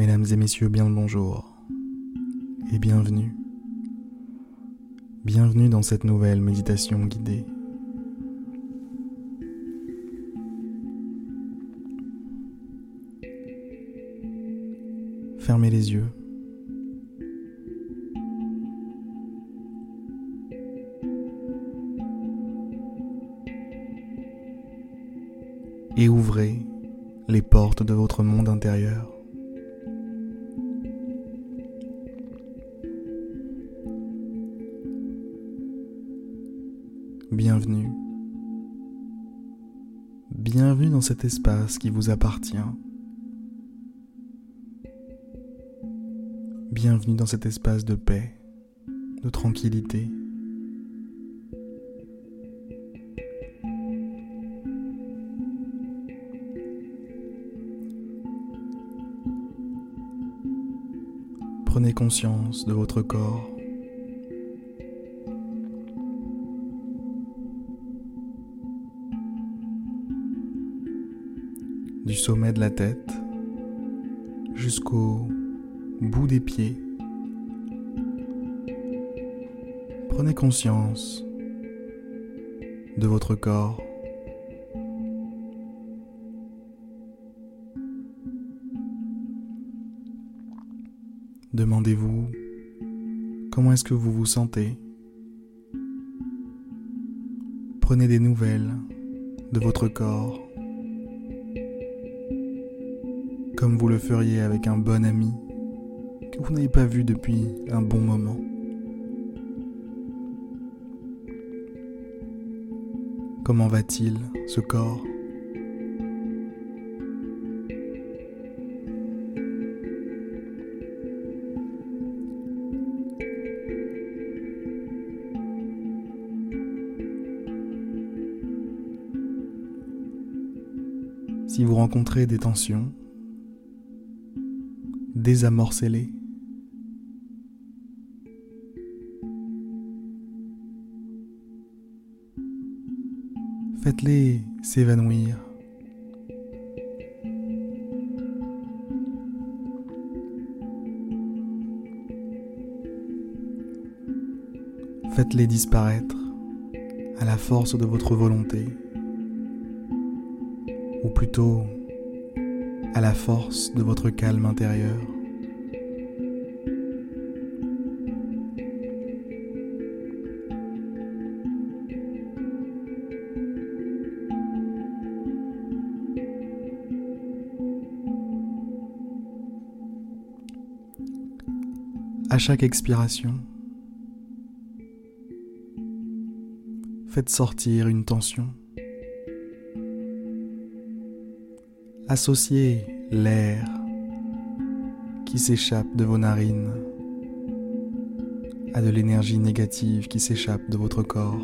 Mesdames et messieurs, bien le bonjour et bienvenue. Bienvenue dans cette nouvelle méditation guidée. Fermez les yeux. Et ouvrez les portes de votre monde intérieur. Bienvenue dans cet espace qui vous appartient. Bienvenue dans cet espace de paix, de tranquillité. Prenez conscience de votre corps. Du sommet de la tête jusqu'au bout des pieds. Prenez conscience de votre corps. Demandez-vous comment est-ce que vous vous sentez. Prenez des nouvelles de votre corps comme vous le feriez avec un bon ami que vous n'avez pas vu depuis un bon moment. Comment va-t-il, ce corps? Si vous rencontrez des tensions, désamorcez-les. Faites-les s'évanouir. Faites-les disparaître à la force de votre volonté, ou plutôt à la force de votre calme intérieur. À chaque expiration, faites sortir une tension. Associez l'air qui s'échappe de vos narines à de l'énergie négative qui s'échappe de votre corps.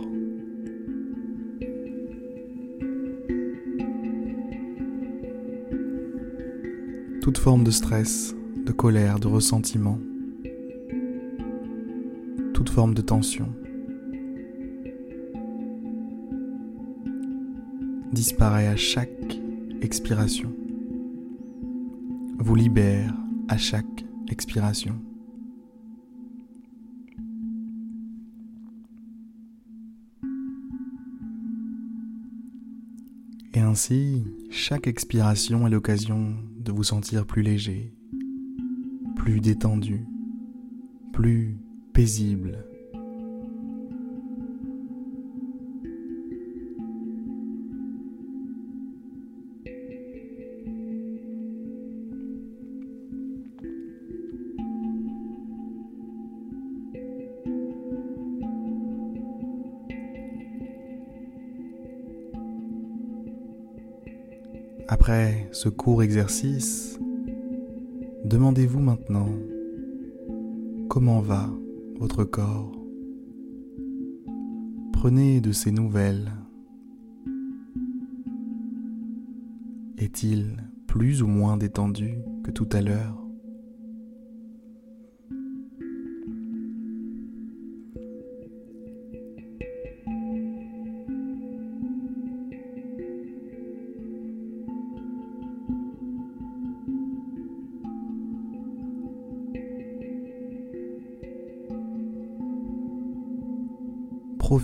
Toute forme de stress, de colère, de ressentiment toute forme de tension. disparaît à chaque expiration, vous libère à chaque expiration. Et ainsi, chaque expiration est l'occasion de vous sentir plus léger, plus détendu, plus paisible. Après ce court exercice, demandez-vous maintenant comment va votre corps. Prenez de ces nouvelles. Est-il plus ou moins détendu que tout à l'heure?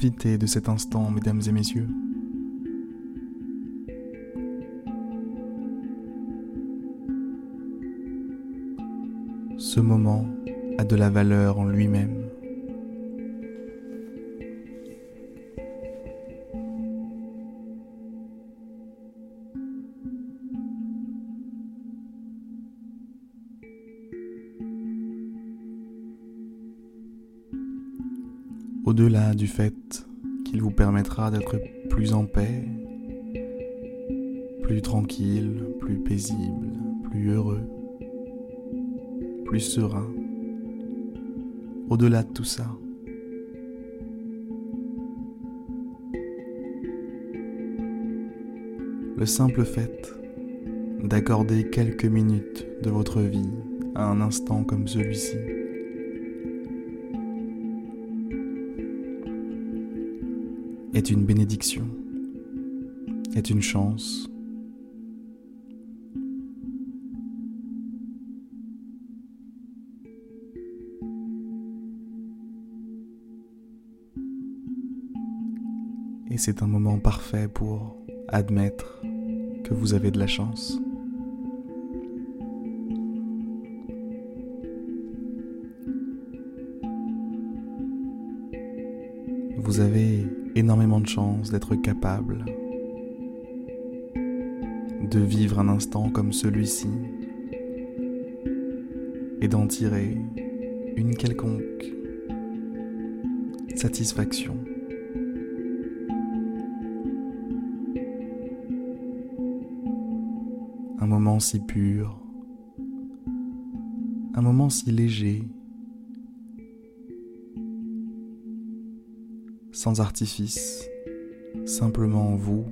De cet instant, mesdames et messieurs. Ce moment a de la valeur en lui-même. Au-delà du fait qu'il vous permettra d'être plus en paix, plus tranquille, plus paisible, plus heureux, plus serein, au-delà de tout ça. Le simple fait d'accorder quelques minutes de votre vie à un instant comme celui-ci est une bénédiction, est une chance. Et c'est un moment parfait pour admettre que vous avez de la chance. Vous avez énormément de chance d'être capable de vivre un instant comme celui-ci et d'en tirer une quelconque satisfaction. Un moment si pur, un moment si léger sans artifice, simplement vous,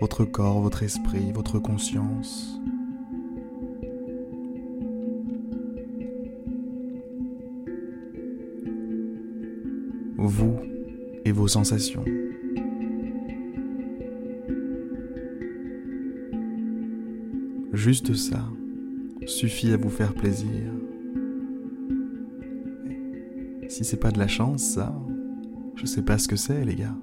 votre corps, votre esprit, votre conscience. Vous et vos sensations. Juste ça suffit à vous faire plaisir. Si c'est pas de la chance, ça, je sais pas ce que c'est, les gars.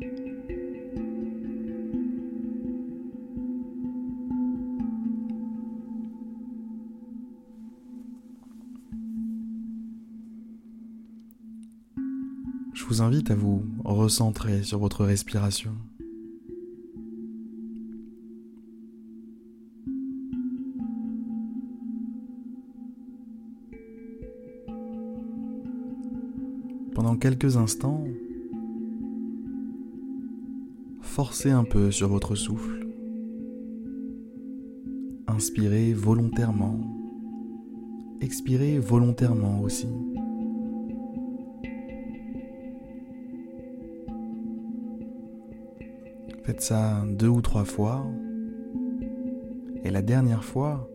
Je vous invite à vous recentrer sur votre respiration. Pendant quelques instants, forcez un peu sur votre souffle. Inspirez volontairement. Expirez volontairement aussi. Faites ça deux ou trois fois. Et la dernière fois,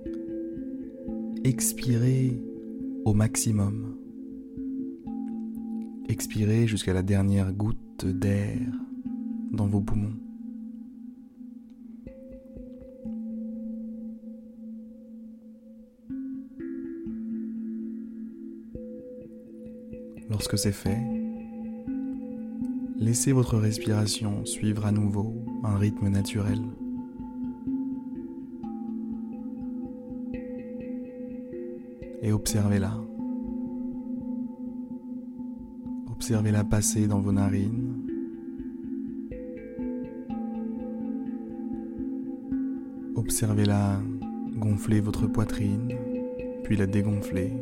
expirez au maximum. Expirez jusqu'à la dernière goutte d'air dans vos poumons. Lorsque c'est fait, laissez votre respiration suivre à nouveau un rythme naturel. Et observez-la. Observez-la passer dans vos narines Observez-la gonfler votre poitrine, puis la dégonfler.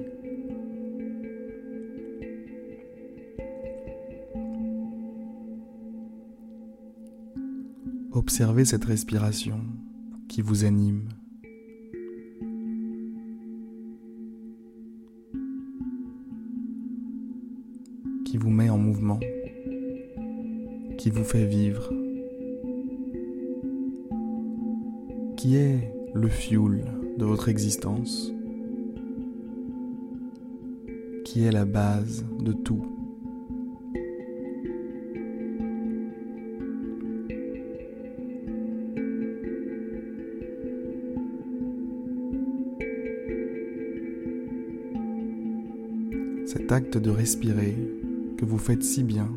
Observez cette respiration qui vous anime. qui vous met en mouvement, qui vous fait vivre. Qui est le fioul de votre existence, qui est la base de tout. Cet acte de respirer que vous faites si bien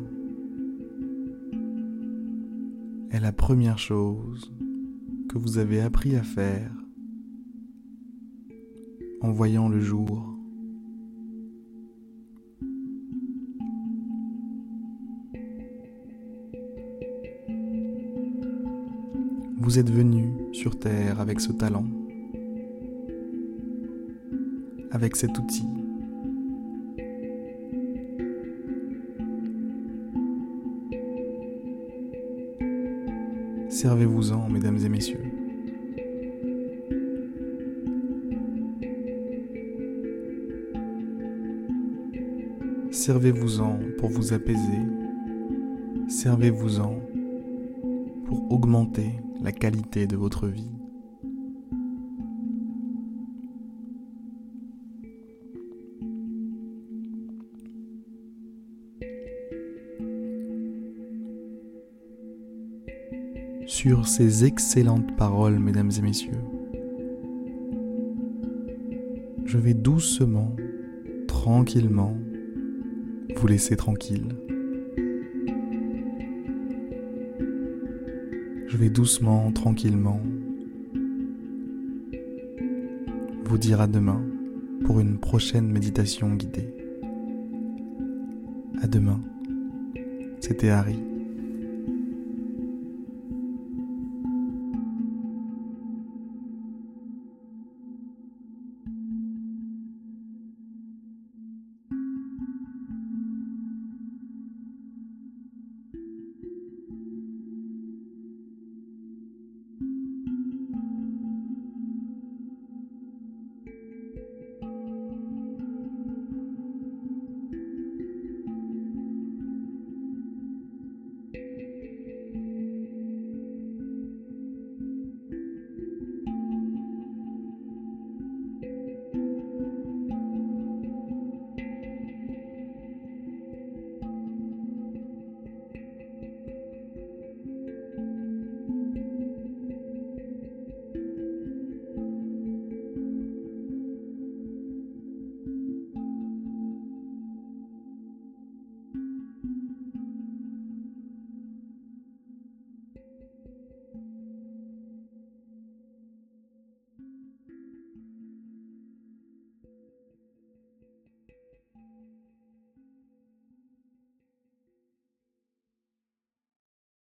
est la première chose que vous avez appris à faire en voyant le jour. Vous êtes venu sur Terre avec ce talent, avec cet outil. Servez-vous-en, mesdames et messieurs. Servez-vous-en pour vous apaiser. Servez-vous-en pour augmenter la qualité de votre vie. Sur ces excellentes paroles, mesdames et messieurs, je vais doucement, tranquillement, vous laisser tranquille. Je vais doucement, tranquillement vous dire à demain pour une prochaine méditation guidée. À demain. C'était Harry.